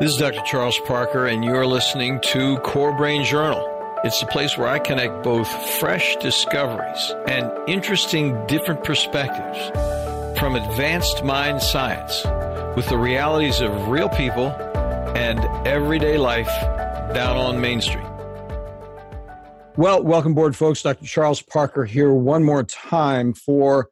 This is Dr. Charles Parker, and you're listening to Core Brain Journal. It's the place where I connect both fresh discoveries and interesting different perspectives from advanced mind science with the realities of real people and everyday life down on Main Street. Well, welcome aboard, folks. Dr. Charles Parker here one more time for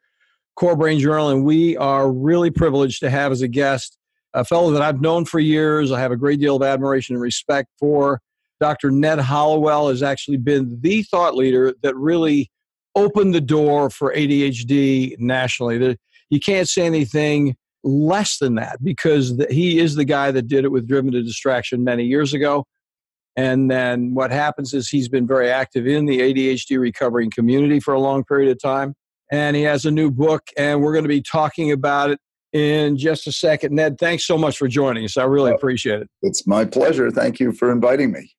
Core Brain Journal, and we are really privileged to have as a guest a fellow that I've known for years. I have a great deal of admiration and respect for. Dr. Ned Hallowell has actually been the thought leader that really opened the door for ADHD nationally. You can't say anything less than that because he is the guy that did it with Driven to Distraction many years ago. And then what happens is he's been very active in the ADHD recovering community for a long period of time. And he has a new book, and we're going to be talking about it in just a second. Ned, thanks so much for joining us. I really appreciate it. It's my pleasure. Thank you for inviting me.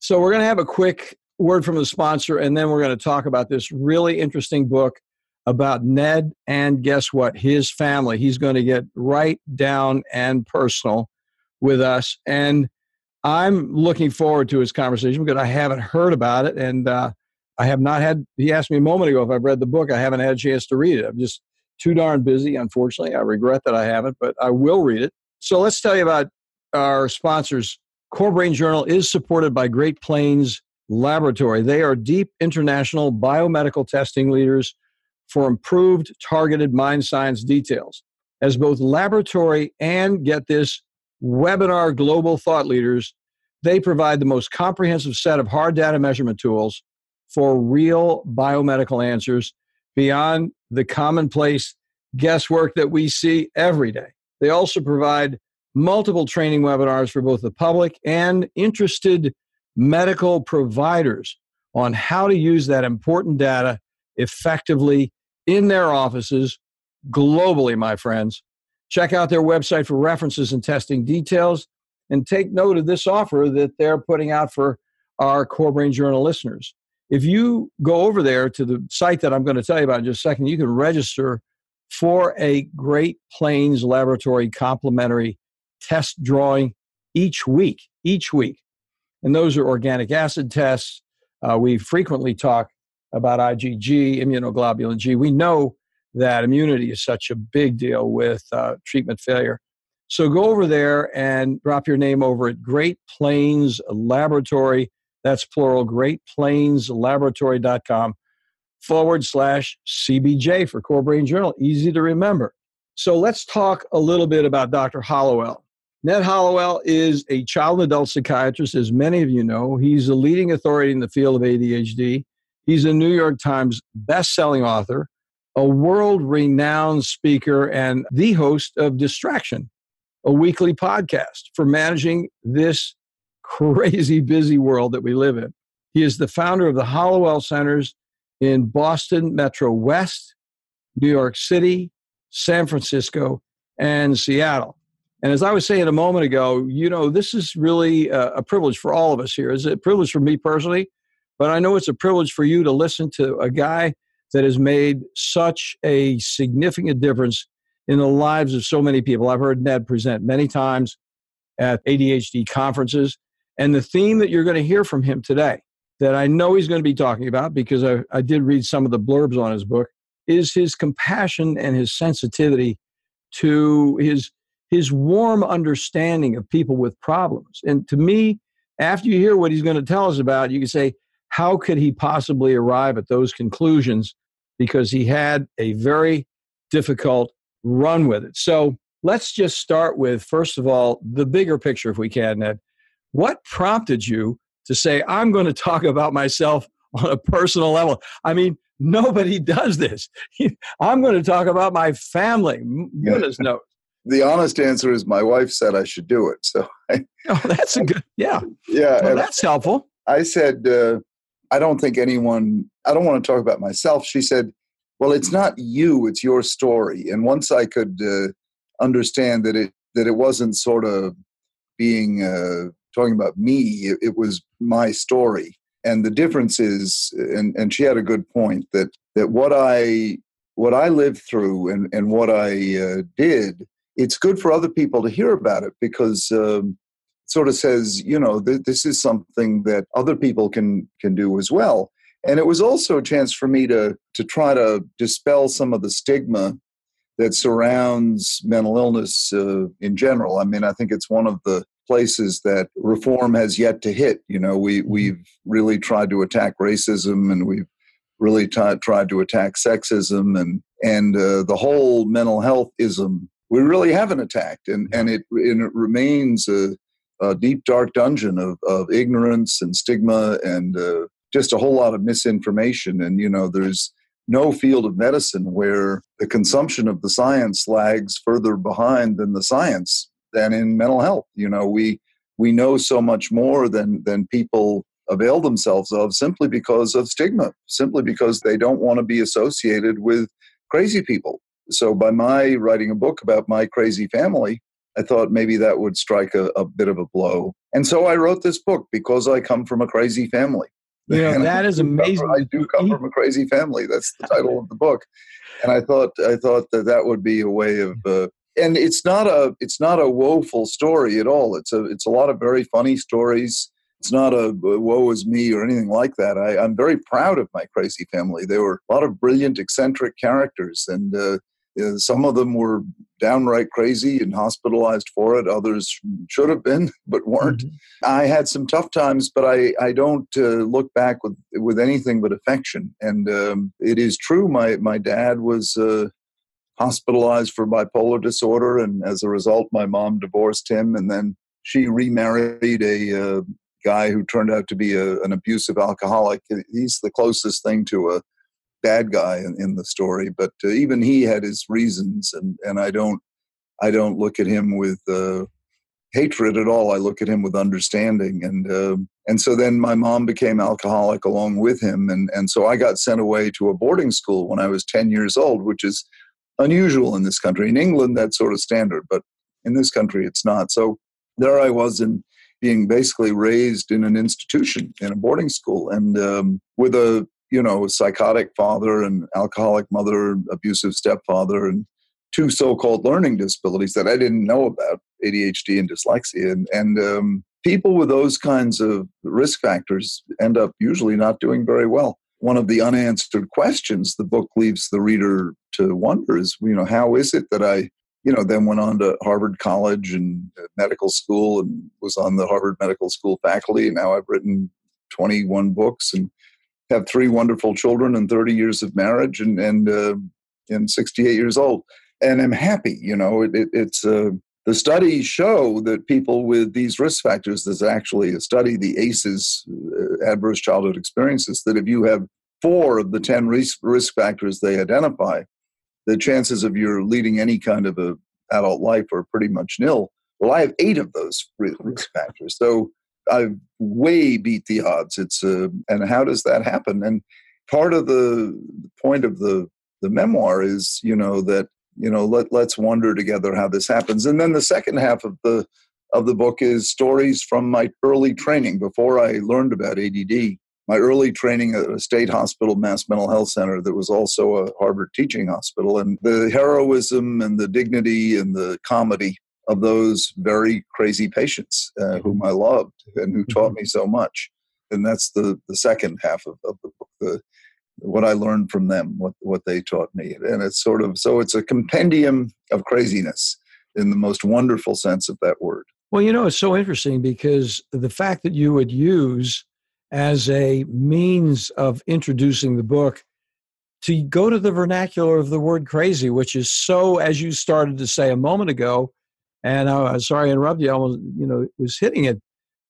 So, we're going to have a quick word from the sponsor, and then we're going to talk about this really interesting book about Ned and guess what? His family. He's going to get right down and personal with us. And I'm looking forward to his conversation because I haven't heard about it. And uh, I have not had, he asked me a moment ago if I've read the book. I haven't had a chance to read it. I'm just too darn busy, unfortunately. I regret that I haven't, but I will read it. So let's tell you about our sponsors. Core Brain Journal is supported by Great Plains Laboratory. They are deep international biomedical testing leaders for improved targeted mind science details. As both laboratory and, get this, webinar global thought leaders, they provide the most comprehensive set of hard data measurement tools for real biomedical answers beyond the commonplace guesswork that we see every day. They also provide multiple training webinars for both the public and interested medical providers on how to use that important data effectively in their offices globally, my friends. Check out their website for references and testing details and take note of this offer that they're putting out for our Core Brain Journal listeners. If you go over there to the site that I'm going to tell you about in just a second, you can register for a Great Plains Laboratory complimentary test drawing each week. Each week. And those are organic acid tests. Uh, we frequently talk about IgG, immunoglobulin G. We know that immunity is such a big deal with uh, treatment failure. So go over there and drop your name over at Great Plains Laboratory that's plural, greatplainslaboratory.com forward slash CBJ for Core Brain Journal. Easy to remember. So let's talk a little bit about Dr. Hallowell. Ned Hallowell is a child and adult psychiatrist, as many of you know. He's a leading authority in the field of ADHD. He's a New York Times best-selling author, a world-renowned speaker, and the host of Distraction, a weekly podcast for managing this crazy busy world that we live in. He is the founder of the Hallowell Centers in Boston Metro West, New York City, San Francisco, and Seattle. And as I was saying a moment ago, you know, this is really a, a privilege for all of us here. It's a privilege for me personally, but I know it's a privilege for you to listen to a guy that has made such a significant difference in the lives of so many people. I've heard Ned present many times at ADHD conferences. And the theme that you're going to hear from him today, that I know he's going to be talking about because I, I did read some of the blurbs on his book, is his compassion and his sensitivity to his his warm understanding of people with problems. And to me, after you hear what he's going to tell us about, you can say, how could he possibly arrive at those conclusions? Because he had a very difficult run with it. So let's just start with, first of all, the bigger picture, if we can, Ned. What prompted you to say, I'm going to talk about myself on a personal level? I mean, nobody does this. I'm going to talk about my family. Goodness knows. The honest answer is my wife said I should do it. So, I, oh, that's a good, yeah. Yeah. Well, that's helpful. I said, uh, I don't think anyone, I don't want to talk about myself. She said, well, it's not you, it's your story. And once I could uh, understand that it, that it wasn't sort of being uh, talking about me, it, it was my story. And the difference is, and, and she had a good point that that what I what I lived through and, and what I uh, did, it's good for other people to hear about it because um, sort of says, you know, th- this is something that other people can can do as well. And it was also a chance for me to to try to dispel some of the stigma that surrounds mental illness uh, in general. I mean, I think it's one of the places that reform has yet to hit. You know, we mm-hmm. we've really tried to attack racism, and we've really t- tried to attack sexism, and and uh, the whole mental health ism. We really haven't attacked, and and it and it remains a, a deep dark dungeon of of ignorance and stigma and uh, just a whole lot of misinformation. And you know, there's no field of medicine where the consumption of the science lags further behind than the science than in mental health. You know, we we know so much more than than people avail themselves of simply because of stigma, simply because they don't want to be associated with crazy people. So by my writing a book about my crazy family, I thought maybe that would strike a, a bit of a blow. And so I wrote this book because I come from a crazy family. You know, that is amazing. I do come from a crazy family. That's the title of the book. And I thought I thought that that would be a way of uh, and it's not a it's not a woeful story at all. It's a it's a lot of very funny stories. It's not a woe is me or anything like that. I, I'm very proud of my crazy family. They were a lot of brilliant, eccentric characters, and uh, some of them were downright crazy and hospitalized for it. Others should have been, but weren't. Mm-hmm. I had some tough times, but I, I don't uh, look back with with anything but affection. And um, it is true. My my dad was uh, hospitalized for bipolar disorder, and as a result, my mom divorced him, and then she remarried a uh, guy who turned out to be a, an abusive alcoholic. He's the closest thing to a bad guy in, in the story, but uh, even he had his reasons, and and I don't I don't look at him with uh, hatred at all. I look at him with understanding, and uh, and so then my mom became alcoholic along with him, and and so I got sent away to a boarding school when I was ten years old, which is unusual in this country. In England, that's sort of standard, but in this country, it's not. So there I was in being basically raised in an institution in a boarding school and um, with a you know, psychotic father and alcoholic mother, abusive stepfather, and two so-called learning disabilities that I didn't know about, ADHD and dyslexia. And, and um, people with those kinds of risk factors end up usually not doing very well. One of the unanswered questions the book leaves the reader to wonder is, you know, how is it that I, you know, then went on to Harvard College and medical school and was on the Harvard Medical School faculty. And now I've written 21 books and have three wonderful children and 30 years of marriage and and uh, and 68 years old and i'm happy you know it, it, it's uh, the studies show that people with these risk factors there's actually a study the ACEs uh, adverse childhood experiences that if you have four of the 10 risk, risk factors they identify the chances of your leading any kind of a adult life are pretty much nil well i have eight of those risk factors so I've way beat the odds. It's uh, and how does that happen? And part of the point of the the memoir is you know that you know let let's wonder together how this happens. And then the second half of the of the book is stories from my early training before I learned about ADD. My early training at a state hospital, Mass Mental Health Center, that was also a Harvard teaching hospital, and the heroism and the dignity and the comedy of those very crazy patients uh, whom mm-hmm. I loved and who taught mm-hmm. me so much. And that's the, the second half of, of the book, the, what I learned from them, what, what they taught me. And it's sort of, so it's a compendium of craziness in the most wonderful sense of that word. Well, you know, it's so interesting because the fact that you would use as a means of introducing the book to go to the vernacular of the word crazy, which is so, as you started to say a moment ago, and I was sorry I interrupted you. I almost, you know, was hitting it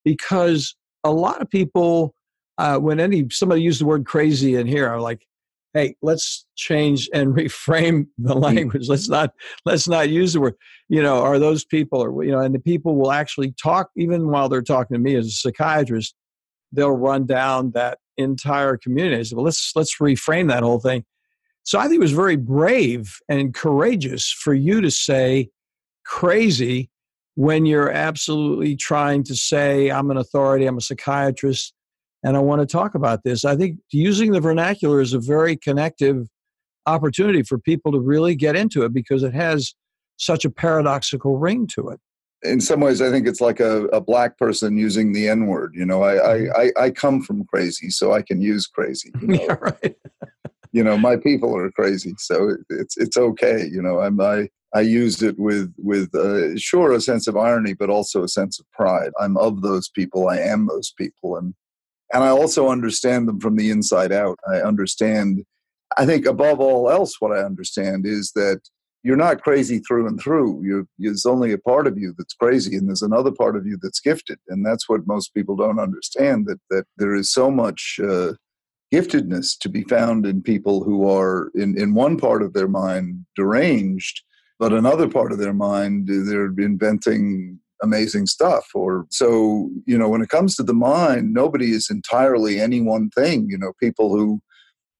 because a lot of people, uh, when any somebody used the word crazy in here, I'm like, "Hey, let's change and reframe the mm. language. Let's not let's not use the word." You know, are those people, or you know, and the people will actually talk even while they're talking to me as a psychiatrist. They'll run down that entire community. So, well, let's let's reframe that whole thing. So I think it was very brave and courageous for you to say, crazy when you're absolutely trying to say, I'm an authority, I'm a psychiatrist, and I want to talk about this. I think using the vernacular is a very connective opportunity for people to really get into it because it has such a paradoxical ring to it. in some ways, I think it's like a, a black person using the N word. You know, I, I, mm-hmm. I, come from crazy, so I can use crazy. You know? yeah, right. you know, my people are crazy, so it's it's okay. You know, I'm I I use it with with uh, sure a sense of irony, but also a sense of pride. I'm of those people. I am those people, and and I also understand them from the inside out. I understand. I think above all else, what I understand is that you're not crazy through and through. You're, there's only a part of you that's crazy, and there's another part of you that's gifted, and that's what most people don't understand. That that there is so much uh, giftedness to be found in people who are in in one part of their mind deranged, but another part of their mind they're inventing amazing stuff or so you know when it comes to the mind nobody is entirely any one thing you know people who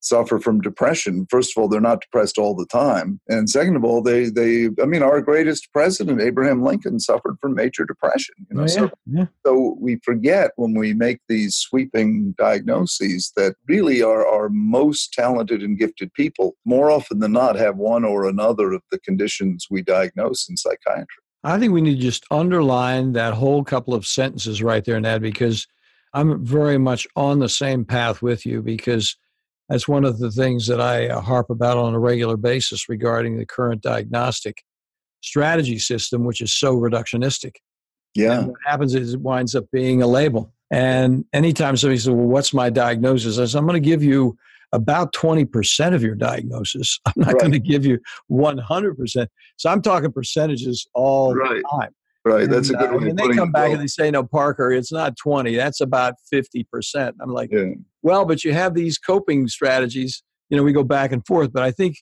suffer from depression. First of all, they're not depressed all the time, and second of all, they they I mean, our greatest president, Abraham Lincoln, suffered from major depression. You know, oh, yeah. So, yeah. so we forget when we make these sweeping diagnoses that really our our most talented and gifted people, more often than not, have one or another of the conditions we diagnose in psychiatry. I think we need to just underline that whole couple of sentences right there, Ned, because I'm very much on the same path with you because that's one of the things that I uh, harp about on a regular basis regarding the current diagnostic strategy system, which is so reductionistic. Yeah. And what happens is it winds up being a label. And anytime somebody says, Well, what's my diagnosis? I said, I'm going to give you about 20% of your diagnosis. I'm not right. going to give you 100%. So I'm talking percentages all right. the time. Right, that's and, a good uh, And they come back and they say, "No, Parker, it's not twenty. That's about fifty percent." I'm like, yeah. "Well, but you have these coping strategies. You know, we go back and forth. But I think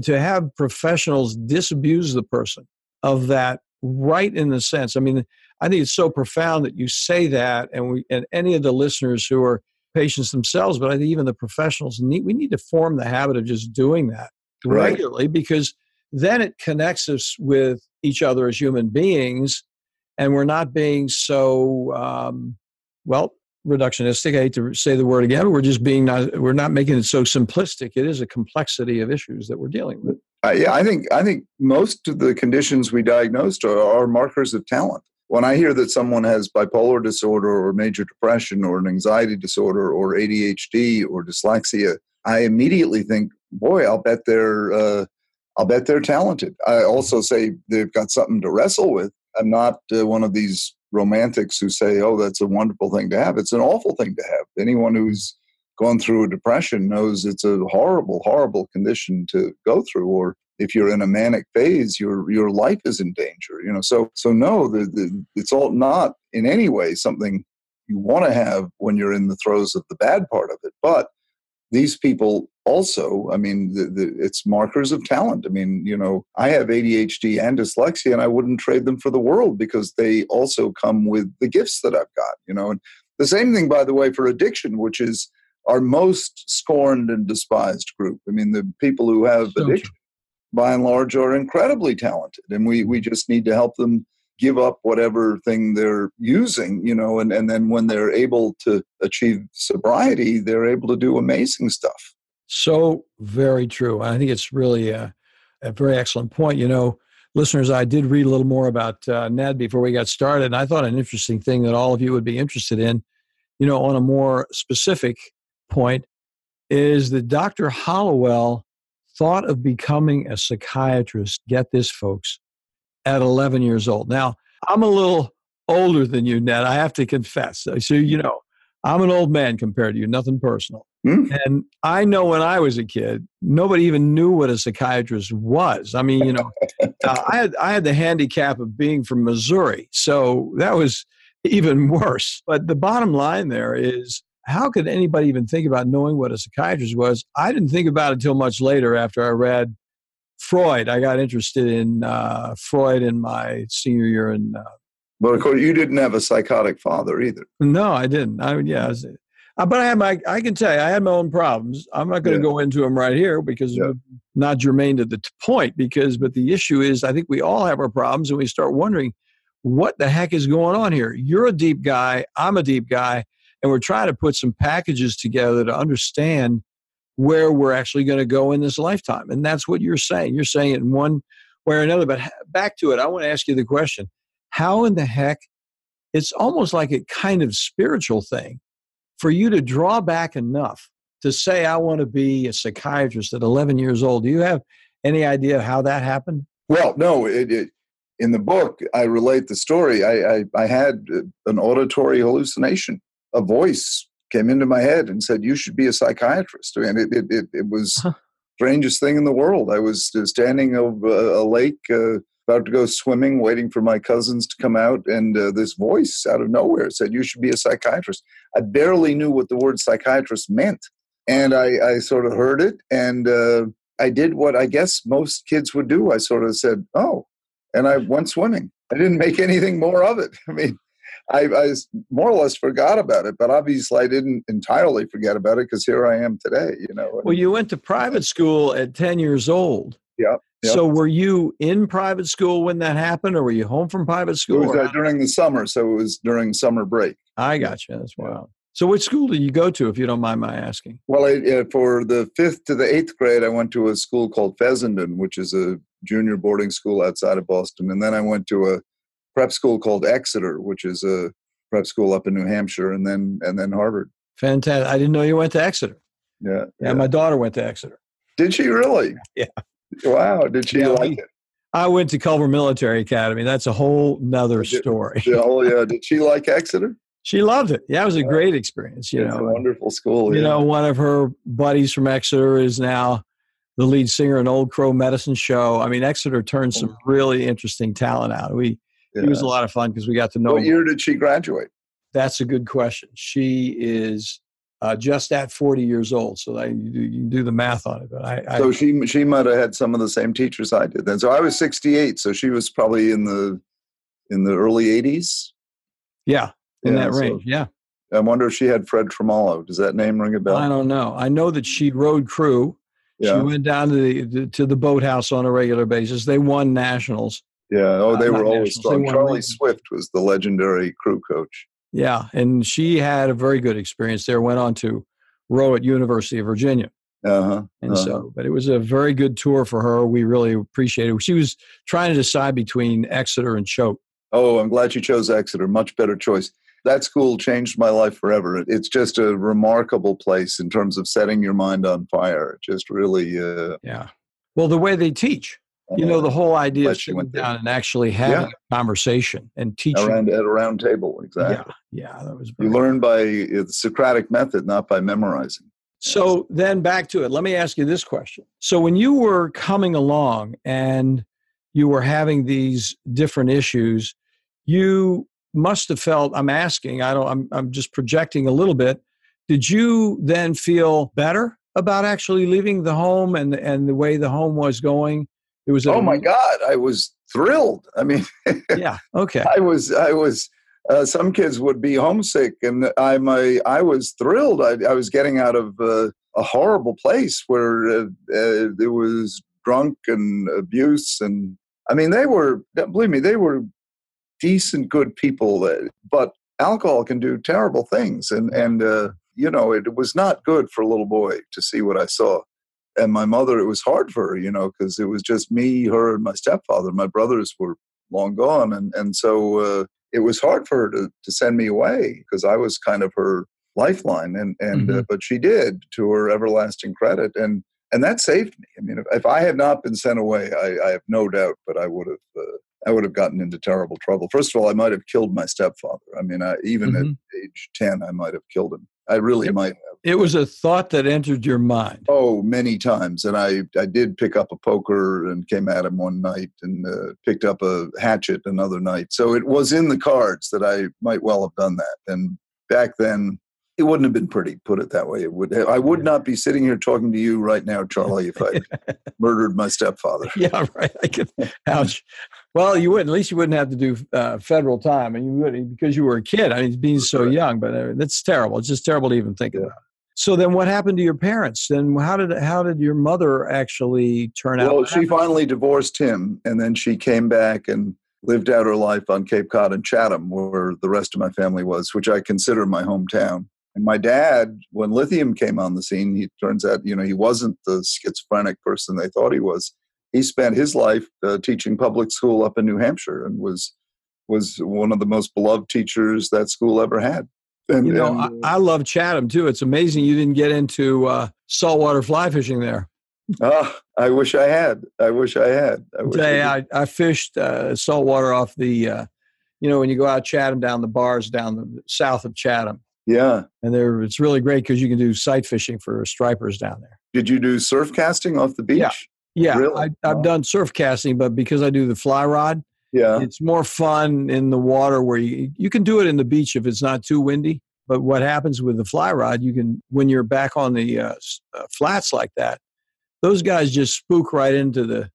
to have professionals disabuse the person of that, right in the sense. I mean, I think it's so profound that you say that, and we and any of the listeners who are patients themselves, but I think even the professionals need we need to form the habit of just doing that right. regularly because then it connects us with each other as human beings and we're not being so um, well reductionistic. I hate to say the word again but we're just being not we're not making it so simplistic. It is a complexity of issues that we're dealing with. Uh, yeah i think i think most of the conditions we diagnosed are, are markers of talent when i hear that someone has bipolar disorder or major depression or an anxiety disorder or adhd or dyslexia i immediately think boy i'll bet they're uh, I'll bet they're talented. I also say they've got something to wrestle with. I'm not uh, one of these romantics who say, oh, that's a wonderful thing to have. It's an awful thing to have. Anyone who's gone through a depression knows it's a horrible, horrible condition to go through. Or if you're in a manic phase, your your life is in danger. You know, so so no, the, the, it's all not in any way something you want to have when you're in the throes of the bad part of it. But these people also i mean the, the, it's markers of talent i mean you know i have adhd and dyslexia and i wouldn't trade them for the world because they also come with the gifts that i've got you know and the same thing by the way for addiction which is our most scorned and despised group i mean the people who have addiction. By and large are incredibly talented and we we just need to help them give up whatever thing they're using, you know, and, and then when they're able to achieve sobriety, they're able to do amazing stuff. So very true. I think it's really a, a very excellent point. You know, listeners, I did read a little more about uh, Ned before we got started, and I thought an interesting thing that all of you would be interested in, you know, on a more specific point, is that Dr. Hallowell thought of becoming a psychiatrist. Get this, folks, at 11 years old. Now, I'm a little older than you, Ned. I have to confess. So, you know, I'm an old man compared to you, nothing personal. Mm. And I know when I was a kid, nobody even knew what a psychiatrist was. I mean, you know, uh, I had I had the handicap of being from Missouri, so that was even worse. But the bottom line there is, how could anybody even think about knowing what a psychiatrist was? I didn't think about it until much later after I read Freud. I got interested in uh, Freud in my senior year in. Uh, but of course, you didn't have a psychotic father either. No, I didn't. I mean, yeah, I was, uh, but I had my. I can tell you, I had my own problems. I'm not going to yeah. go into them right here because yeah. not germane to the point. Because, but the issue is, I think we all have our problems, and we start wondering, what the heck is going on here? You're a deep guy. I'm a deep guy, and we're trying to put some packages together to understand where we're actually going to go in this lifetime. And that's what you're saying. You're saying it in one way or another. But back to it, I want to ask you the question how in the heck it's almost like a kind of spiritual thing for you to draw back enough to say i want to be a psychiatrist at 11 years old do you have any idea how that happened well no it, it, in the book i relate the story I, I, I had uh, an auditory hallucination a voice came into my head and said, "You should be a psychiatrist." And it it it, it was huh. strangest thing in the world. I was standing over a lake, uh, about to go swimming, waiting for my cousins to come out, and uh, this voice out of nowhere said, "You should be a psychiatrist." I barely knew what the word psychiatrist meant, and I, I sort of heard it, and uh, I did what I guess most kids would do. I sort of said, "Oh," and I went swimming. I didn't make anything more of it. I mean, I, I more or less forgot about it, but obviously I didn't entirely forget about it because here I am today. You know. Well, you went to private school at ten years old. Yeah. Yep. So were you in private school when that happened, or were you home from private school? It was uh, during the summer, so it was during summer break. I got you. That's wild. So, which school did you go to, if you don't mind my asking? Well, I, uh, for the fifth to the eighth grade, I went to a school called Fessenden, which is a junior boarding school outside of Boston, and then I went to a prep school called Exeter, which is a prep school up in New Hampshire, and then and then Harvard. Fantastic! I didn't know you went to Exeter. Yeah, yeah. My daughter went to Exeter. Did she really? Yeah. Wow. Did she yeah, like it? I went to Culver Military Academy. That's a whole nother story. oh yeah. Did she like Exeter? She loved it. Yeah, it was a great experience. You it's know, a wonderful school. You yeah. know, one of her buddies from Exeter is now the lead singer in Old Crow Medicine Show. I mean, Exeter turned some oh. really interesting talent out. We yeah. it was a lot of fun because we got to know. What year did she graduate? That's a good question. She is uh, just at 40 years old, so I, you, you can do the math on it. But I, so she she might have had some of the same teachers I did then. So I was 68, so she was probably in the in the early 80s. Yeah, in yeah, that range. So yeah. I wonder if she had Fred Tremolo. Does that name ring a bell? I don't know. I know that she rode crew. Yeah. She went down to the to the boathouse on a regular basis. They won nationals. Yeah. Oh, they uh, were always strong. Charlie Swift was the legendary crew coach. Yeah, and she had a very good experience there. Went on to row at University of Virginia. Uh-huh, and uh-huh. so, but it was a very good tour for her. We really appreciated it. She was trying to decide between Exeter and Choate. Oh, I'm glad you chose Exeter. Much better choice. That school changed my life forever. It's just a remarkable place in terms of setting your mind on fire. Just really. Uh, yeah. Well, the way they teach you know, the whole idea of sitting down and actually having yeah. a conversation and teaching around at a round table. Exactly. Yeah, yeah, that was. You learn by uh, the Socratic method, not by memorizing. So then back to it. Let me ask you this question. So when you were coming along and you were having these different issues, you must have felt. I'm asking. I don't. I'm. I'm just projecting a little bit. Did you then feel better about actually leaving the home and and the way the home was going? It was. oh my God! I was thrilled. I mean, yeah. Okay. I was. I was. Uh, some kids would be homesick, and I'm. A, I was thrilled. I, I was getting out of uh, a horrible place where uh, uh there was drunk and abuse, and I mean, they were. Believe me, they were decent, good people. But alcohol can do terrible things, and and uh, you know, it was not good for a little boy to see what I saw and my mother, it was hard for her, you know, because it was just me, her, and my stepfather. My brothers were long gone, and and so uh, it was hard for her to to send me away because I was kind of her lifeline, and and uh, mm-hmm. uh, but she did to her everlasting credit, and and that saved me. I mean, if, if I had not been sent away, I, I have no doubt, but I would have. Uh, I would have gotten into terrible trouble. First of all, I might have killed my stepfather. I mean, I, even mm-hmm. at age 10, I might have killed him. I really it, might. It was a thought that entered your mind. Oh, many times. And I, I did pick up a poker and came at him one night and uh, picked up a hatchet another night. So it was in the cards that I might well have done that. And back then, it wouldn't have been pretty, put it that way. It would. I would not be sitting here talking to you right now, Charlie, if I murdered my stepfather. Yeah, right. I could. Ouch. Well, you wouldn't. At least you wouldn't have to do uh, federal time, and you would because you were a kid. I mean, being so young, but uh, that's terrible. It's just terrible to even think yeah. about. So then, what happened to your parents? Then how did how did your mother actually turn well, out? Well, she finally divorced him, and then she came back and lived out her life on Cape Cod and Chatham, where the rest of my family was, which I consider my hometown. And my dad, when lithium came on the scene, he turns out, you know, he wasn't the schizophrenic person they thought he was he spent his life uh, teaching public school up in New Hampshire and was was one of the most beloved teachers that school ever had. And, you know, and, I, I, love Chatham too. It's amazing you didn't get into uh, saltwater fly fishing there. Oh, I wish I had. I wish I had. I, wish I, I, I, fished uh, saltwater off the, uh, you know, when you go out Chatham down the bars down the south of Chatham. Yeah, and there it's really great because you can do sight fishing for stripers down there. Did you do surf casting off the beach? Yeah, yeah. Really? I, have done surf casting, but because I do the fly rod, yeah, it's more fun in the water where you you can do it in the beach if it's not too windy. But what happens with the fly rod, you can when you're back on the uh, uh, flats like that, those guys just spook right into the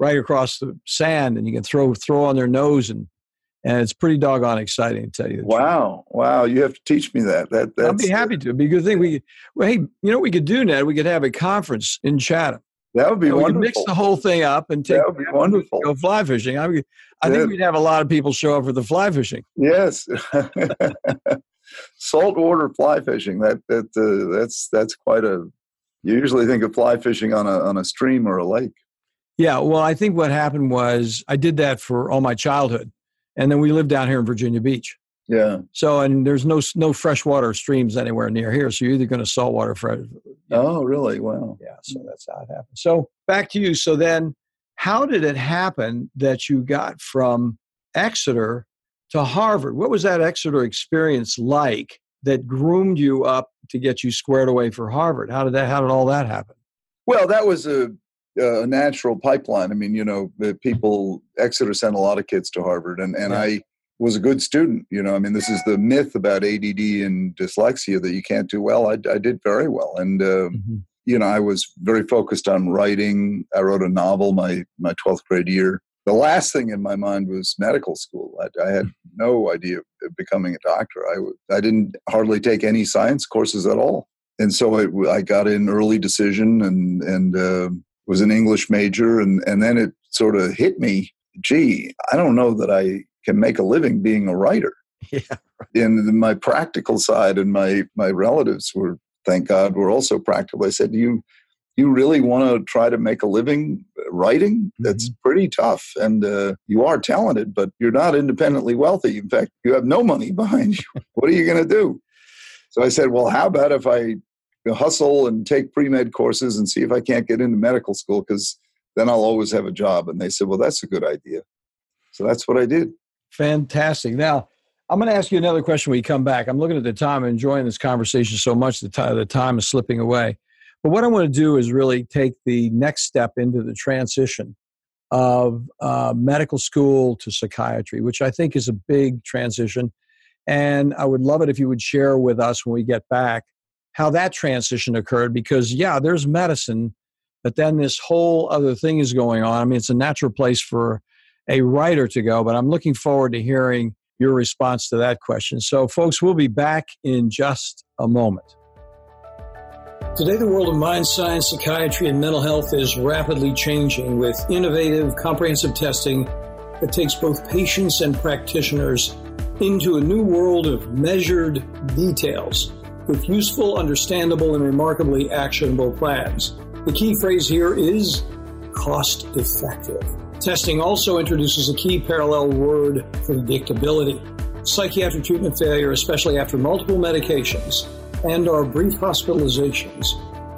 right across the sand, and you can throw throw on their nose and and it's pretty doggone exciting to tell you. wow, truth. wow! You have to teach me that. That I'd be happy to. It'd be a good thing. We, well, hey, you know, what we could do Ned? We could have a conference in Chatham. That would be know, wonderful. mix the whole thing up and take. That would be wonderful. Go fly fishing. I, mean, I think we'd have a lot of people show up for the fly fishing. Yes, saltwater fly fishing. That that uh, that's that's quite a. You usually think of fly fishing on a on a stream or a lake. Yeah, well, I think what happened was I did that for all my childhood and then we lived down here in Virginia Beach. Yeah. So and there's no no freshwater streams anywhere near here, so you're either going to saltwater fresh. Oh, really? Wow. Yeah. So that's how it happened. So back to you. So then, how did it happen that you got from Exeter to Harvard? What was that Exeter experience like that groomed you up to get you squared away for Harvard? How did that? How did all that happen? Well, that was a a natural pipeline. I mean, you know, people Exeter sent a lot of kids to Harvard, and and yeah. I was a good student. You know, I mean, this is the myth about ADD and dyslexia that you can't do well. I, I did very well, and uh, mm-hmm. you know, I was very focused on writing. I wrote a novel my my twelfth grade year. The last thing in my mind was medical school. I, I had no idea of becoming a doctor. I I didn't hardly take any science courses at all, and so I, I got in early decision and and. Uh, was an English major, and and then it sort of hit me. Gee, I don't know that I can make a living being a writer. Yeah. And my practical side and my my relatives were, thank God, were also practical. I said, "You, you really want to try to make a living writing? Mm-hmm. That's pretty tough, and uh, you are talented, but you're not independently wealthy. In fact, you have no money behind you. what are you going to do?" So I said, "Well, how about if I hustle and take pre med courses and see if I can't get into medical school because then I'll always have a job. And they said, well, that's a good idea. So that's what I did. Fantastic. Now, I'm going to ask you another question when you come back. I'm looking at the time, I'm enjoying this conversation so much, the, time, the time is slipping away. But what I want to do is really take the next step into the transition of uh, medical school to psychiatry, which I think is a big transition. And I would love it if you would share with us when we get back how that transition occurred because yeah there's medicine but then this whole other thing is going on i mean it's a natural place for a writer to go but i'm looking forward to hearing your response to that question so folks we'll be back in just a moment Today, the world of mind science, psychiatry, and mental health is rapidly changing with innovative, comprehensive testing that takes both patients and practitioners into a new world of measured details with useful, understandable, and remarkably actionable plans. The key phrase here is cost effective. Testing also introduces a key parallel word for predictability. Psychiatric treatment failure, especially after multiple medications and or brief hospitalizations,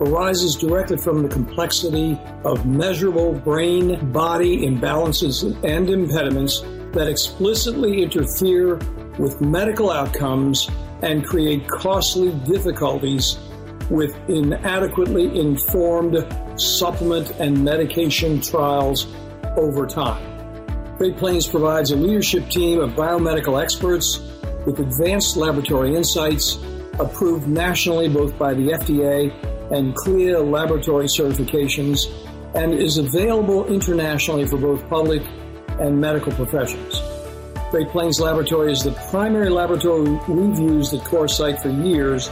arises directly from the complexity of measurable brain body imbalances and impediments that explicitly interfere with medical outcomes and create costly difficulties with inadequately informed supplement and medication trials over time. Great Plains provides a leadership team of biomedical experts with advanced laboratory insights approved nationally both by the FDA and CLIA laboratory certifications and is available internationally for both public and medical professions. Great Plains Laboratory is the primary laboratory we've used at CorePsych for years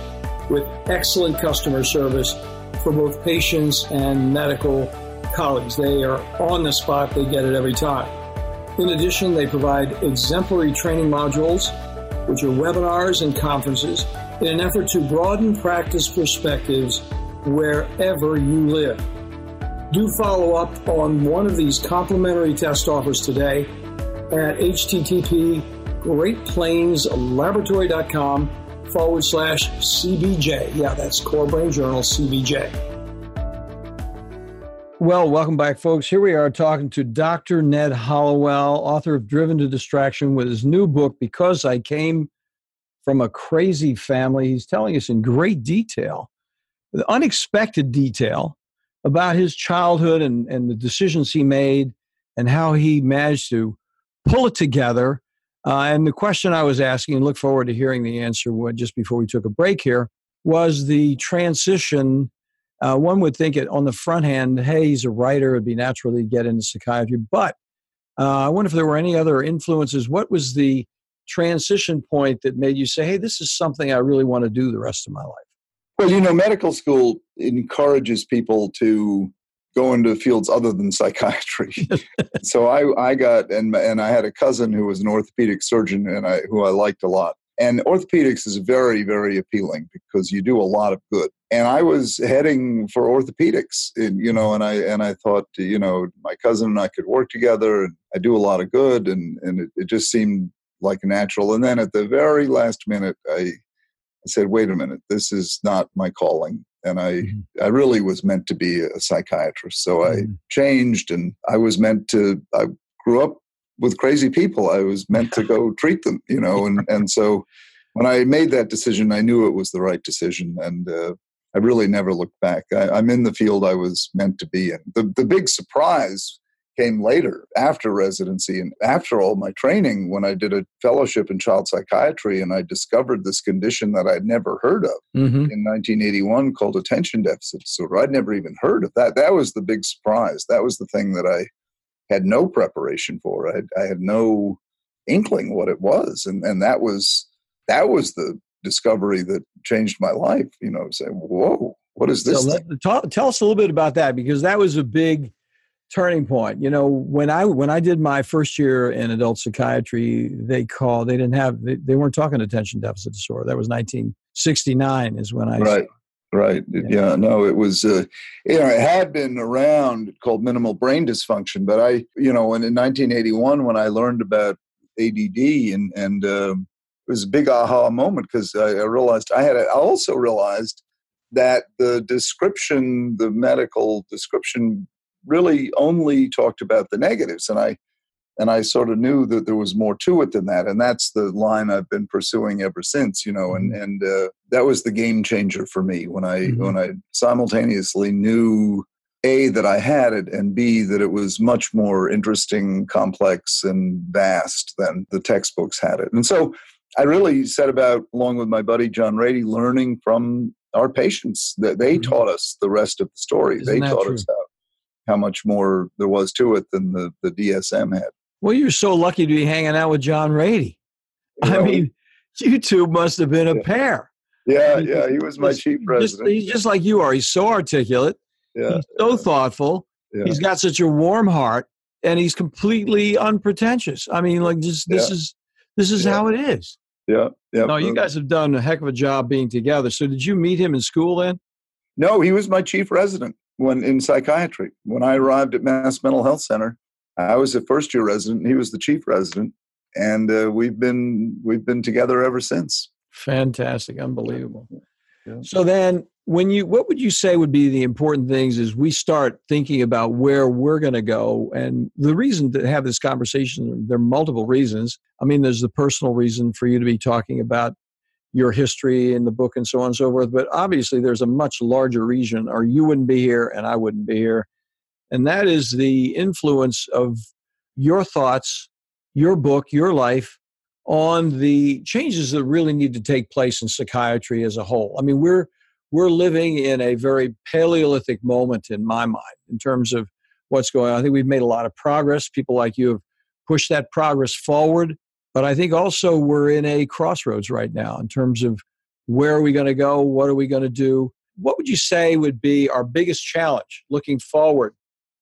with excellent customer service for both patients and medical colleagues. They are on the spot, they get it every time. In addition, they provide exemplary training modules, which are webinars and conferences, in an effort to broaden practice perspectives wherever you live. Do follow up on one of these complimentary test offers today at http greatplainslaboratory.com forward slash CBJ. Yeah, that's Core Brain Journal CBJ. Well, welcome back, folks. Here we are talking to Dr. Ned Hallowell, author of Driven to Distraction, with his new book, Because I Came from a Crazy Family. He's telling us in great detail, the unexpected detail, about his childhood and, and the decisions he made and how he managed to pull it together. Uh, and the question I was asking, and look forward to hearing the answer just before we took a break here, was the transition uh, one would think it on the front hand, hey, he's a writer, it'd be natural to get into psychiatry. But uh, I wonder if there were any other influences. What was the transition point that made you say, hey, this is something I really want to do the rest of my life? Well, you know, medical school encourages people to go into fields other than psychiatry. so I, I got and and I had a cousin who was an orthopedic surgeon and I who I liked a lot. And orthopedics is very, very appealing because you do a lot of good. And I was heading for orthopedics, and, you know, and I and I thought, you know, my cousin and I could work together, and I do a lot of good, and and it, it just seemed like natural. And then at the very last minute, I, I said, wait a minute, this is not my calling. And I, mm-hmm. I really was meant to be a psychiatrist. So mm-hmm. I changed and I was meant to, I grew up with crazy people. I was meant to go treat them, you know, and and so when I made that decision, I knew it was the right decision, and uh, I really never looked back. I, am in the field I was meant to be in. The the big surprise came later after residency and after all my training when I did a fellowship in child psychiatry and I discovered this condition that I'd never heard of mm-hmm. in 1981 called attention deficit disorder. I'd never even heard of that. That was the big surprise. That was the thing that I had no preparation for. I had, I had no inkling what it was, and and that was that was the discovery that changed my life. You know, saying, "Whoa, what is this?" So let, talk, tell us a little bit about that because that was a big turning point. You know, when I when I did my first year in adult psychiatry, they called. They didn't have. They, they weren't talking attention deficit disorder. That was 1969 is when I right. Right. Yeah. yeah. No, it was, uh, you know, it had been around called minimal brain dysfunction, but I, you know, when in 1981, when I learned about ADD and, and, um, it was a big aha moment because I, I, realized I had, I also realized that the description, the medical description really only talked about the negatives. And I, and I sort of knew that there was more to it than that, and that's the line I've been pursuing ever since. You know, and mm-hmm. and uh, that was the game changer for me when I mm-hmm. when I simultaneously knew a that I had it, and b that it was much more interesting, complex, and vast than the textbooks had it. And so I really set about, along with my buddy John Ratey, learning from our patients that they mm-hmm. taught us the rest of the story. Isn't they taught true? us how, how much more there was to it than the, the DSM had. Well, you're so lucky to be hanging out with John Ratey. I mean, you two must have been a yeah. pair. Yeah, yeah, he was my chief resident. Just, he's just like you are. He's so articulate. Yeah, he's so yeah. thoughtful. Yeah. He's got such a warm heart, and he's completely unpretentious. I mean, like just this is this is how it is. Yeah, yeah. No, you guys have done a heck of a job being together. So, did you meet him in school then? No, he was my chief resident when in psychiatry. When I arrived at Mass Mental Health Center, I was a first year resident. He was the chief resident, and uh, we've been we've been together ever since. Fantastic, unbelievable. Yeah. So then, when you what would you say would be the important things as we start thinking about where we're going to go? And the reason to have this conversation, there are multiple reasons. I mean, there's the personal reason for you to be talking about your history in the book and so on and so forth. But obviously, there's a much larger reason, or you wouldn't be here and I wouldn't be here and that is the influence of your thoughts, your book, your life on the changes that really need to take place in psychiatry as a whole. I mean, we're we're living in a very paleolithic moment in my mind in terms of what's going on. I think we've made a lot of progress. People like you have pushed that progress forward, but I think also we're in a crossroads right now in terms of where are we going to go? What are we going to do? What would you say would be our biggest challenge looking forward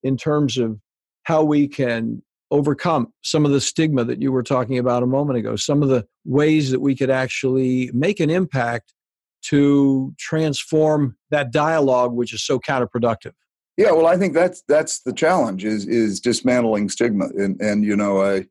in terms of how we can overcome some of the stigma that you were talking about a moment ago, some of the ways that we could actually make an impact to transform that dialogue, which is so counterproductive. Yeah, well, I think that's that's the challenge is is dismantling stigma, and and you know, I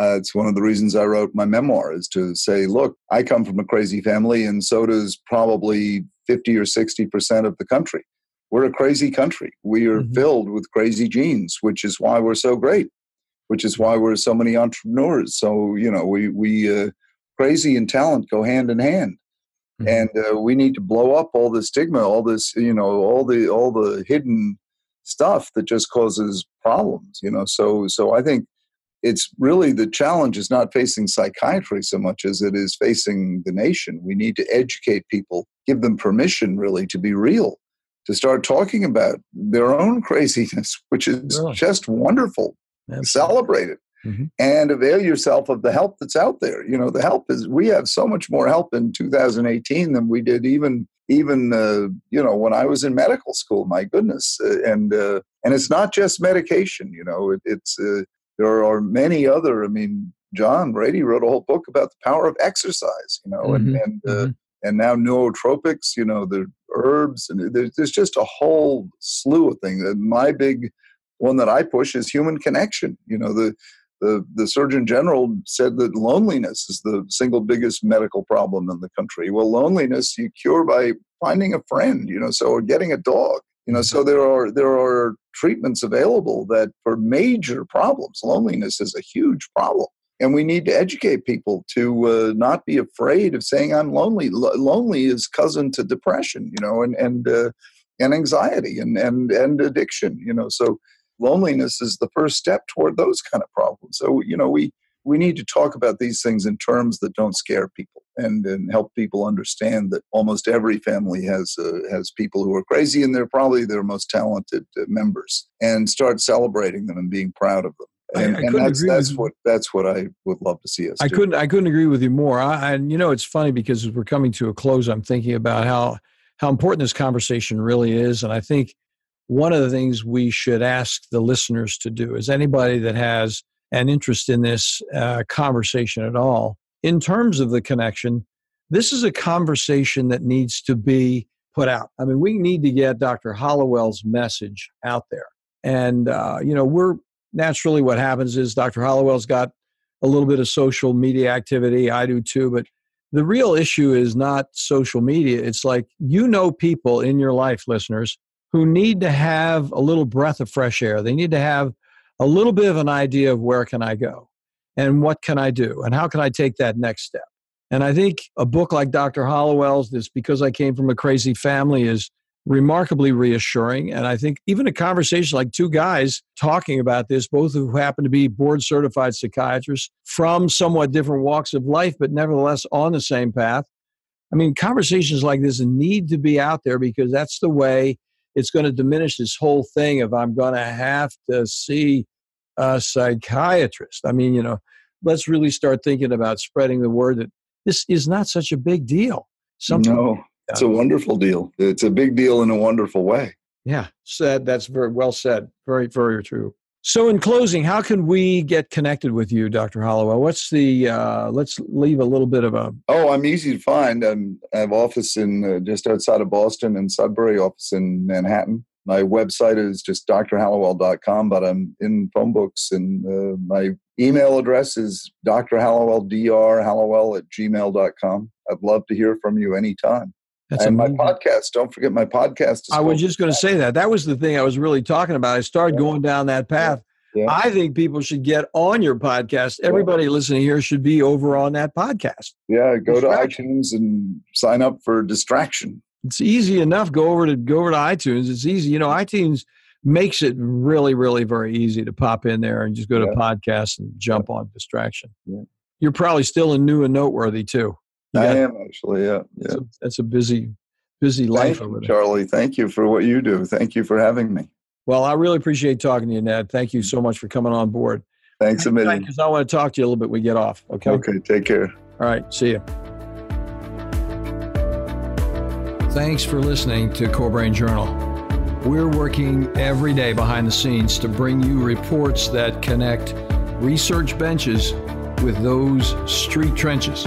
Uh, it's one of the reasons I wrote my memoir is to say, look, I come from a crazy family, and so does probably 50 or 60% of the country. We're a crazy country. We are mm-hmm. filled with crazy genes, which is why we're so great, which is why we're so many entrepreneurs. So, you know, we, we uh, crazy and talent go hand in hand. Mm-hmm. And uh, we need to blow up all the stigma, all this, you know, all the all the hidden stuff that just causes problems. You know, so so I think it's really the challenge is not facing psychiatry so much as it is facing the nation. We need to educate people, give them permission really to be real, to start talking about their own craziness, which is really? just wonderful. Absolutely. Celebrate it. Mm-hmm. And avail yourself of the help that's out there. You know, the help is we have so much more help in 2018 than we did even even uh, you know when I was in medical school. My goodness, uh, and uh, and it's not just medication. You know, it, it's uh, there are many other. I mean, John Ratey wrote a whole book about the power of exercise. You know, mm-hmm. and and, uh, mm-hmm. And now nootropics. You know, the herbs, and there's, there's just a whole slew of things. And my big one that I push is human connection. You know, the the, the Surgeon General said that loneliness is the single biggest medical problem in the country. Well, loneliness you cure by finding a friend, you know, so or getting a dog. You know, so mm-hmm. there are there are treatments available that for major problems, loneliness is a huge problem, and we need to educate people to uh, not be afraid of saying I'm lonely. L- lonely is cousin to depression, you know, and and uh, and anxiety and and and addiction, you know. So loneliness is the first step toward those kind of problems. So you know, we we need to talk about these things in terms that don't scare people and, and help people understand that almost every family has uh, has people who are crazy and they're probably their most talented uh, members and start celebrating them and being proud of them and, I, I and that's that's what that's what I would love to see us. I do. couldn't I couldn't agree with you more. I, and you know it's funny because as we're coming to a close, I'm thinking about how how important this conversation really is, and I think one of the things we should ask the listeners to do is anybody that has an interest in this uh, conversation at all in terms of the connection, this is a conversation that needs to be put out. I mean, we need to get Dr. Hallowell's message out there. And, uh, you know, we're naturally what happens is Dr. Hallowell's got a little bit of social media activity. I do too. But the real issue is not social media. It's like you know people in your life, listeners, who need to have a little breath of fresh air. They need to have a little bit of an idea of where can I go and what can I do and how can I take that next step. And I think a book like Dr. Hallowell's, this because I came from a crazy family, is remarkably reassuring. And I think even a conversation like two guys talking about this, both who happen to be board certified psychiatrists from somewhat different walks of life, but nevertheless on the same path. I mean, conversations like this need to be out there because that's the way it's going to diminish this whole thing of I'm going to have to see a psychiatrist. I mean, you know, let's really start thinking about spreading the word that this is not such a big deal. Something no, it's a wonderful deal. It's a big deal in a wonderful way. Yeah, said. That's very well said. Very, very true. So, in closing, how can we get connected with you, Dr. Hallowell? What's the? Uh, let's leave a little bit of a. Oh, I'm easy to find. I'm, I have office in uh, just outside of Boston and Sudbury, office in Manhattan. My website is just drhallowell.com, but I'm in phone books, and uh, my email address is drhallowell, dr hallowell at gmail.com. I'd love to hear from you anytime. That's and amazing. my podcast. Don't forget my podcast. I was just going to say that. That was the thing I was really talking about. I started yeah. going down that path. Yeah. Yeah. I think people should get on your podcast. Everybody listening here should be over on that podcast. Yeah, go to iTunes and sign up for Distraction. It's easy enough. Go over to go over to iTunes. It's easy. You know, iTunes makes it really, really very easy to pop in there and just go to podcasts and jump on Distraction. You're probably still in new and noteworthy too. I am actually, yeah. yeah. That's, a, that's a busy, busy life Thank you, Charlie. Thank you for what you do. Thank you for having me. Well, I really appreciate talking to you, Ned. Thank you so much for coming on board. Thanks a million. Because I want to talk to you a little bit. We get off. Okay. Okay. Take care. All right. See you. Thanks for listening to Core Brain Journal. We're working every day behind the scenes to bring you reports that connect research benches with those street trenches.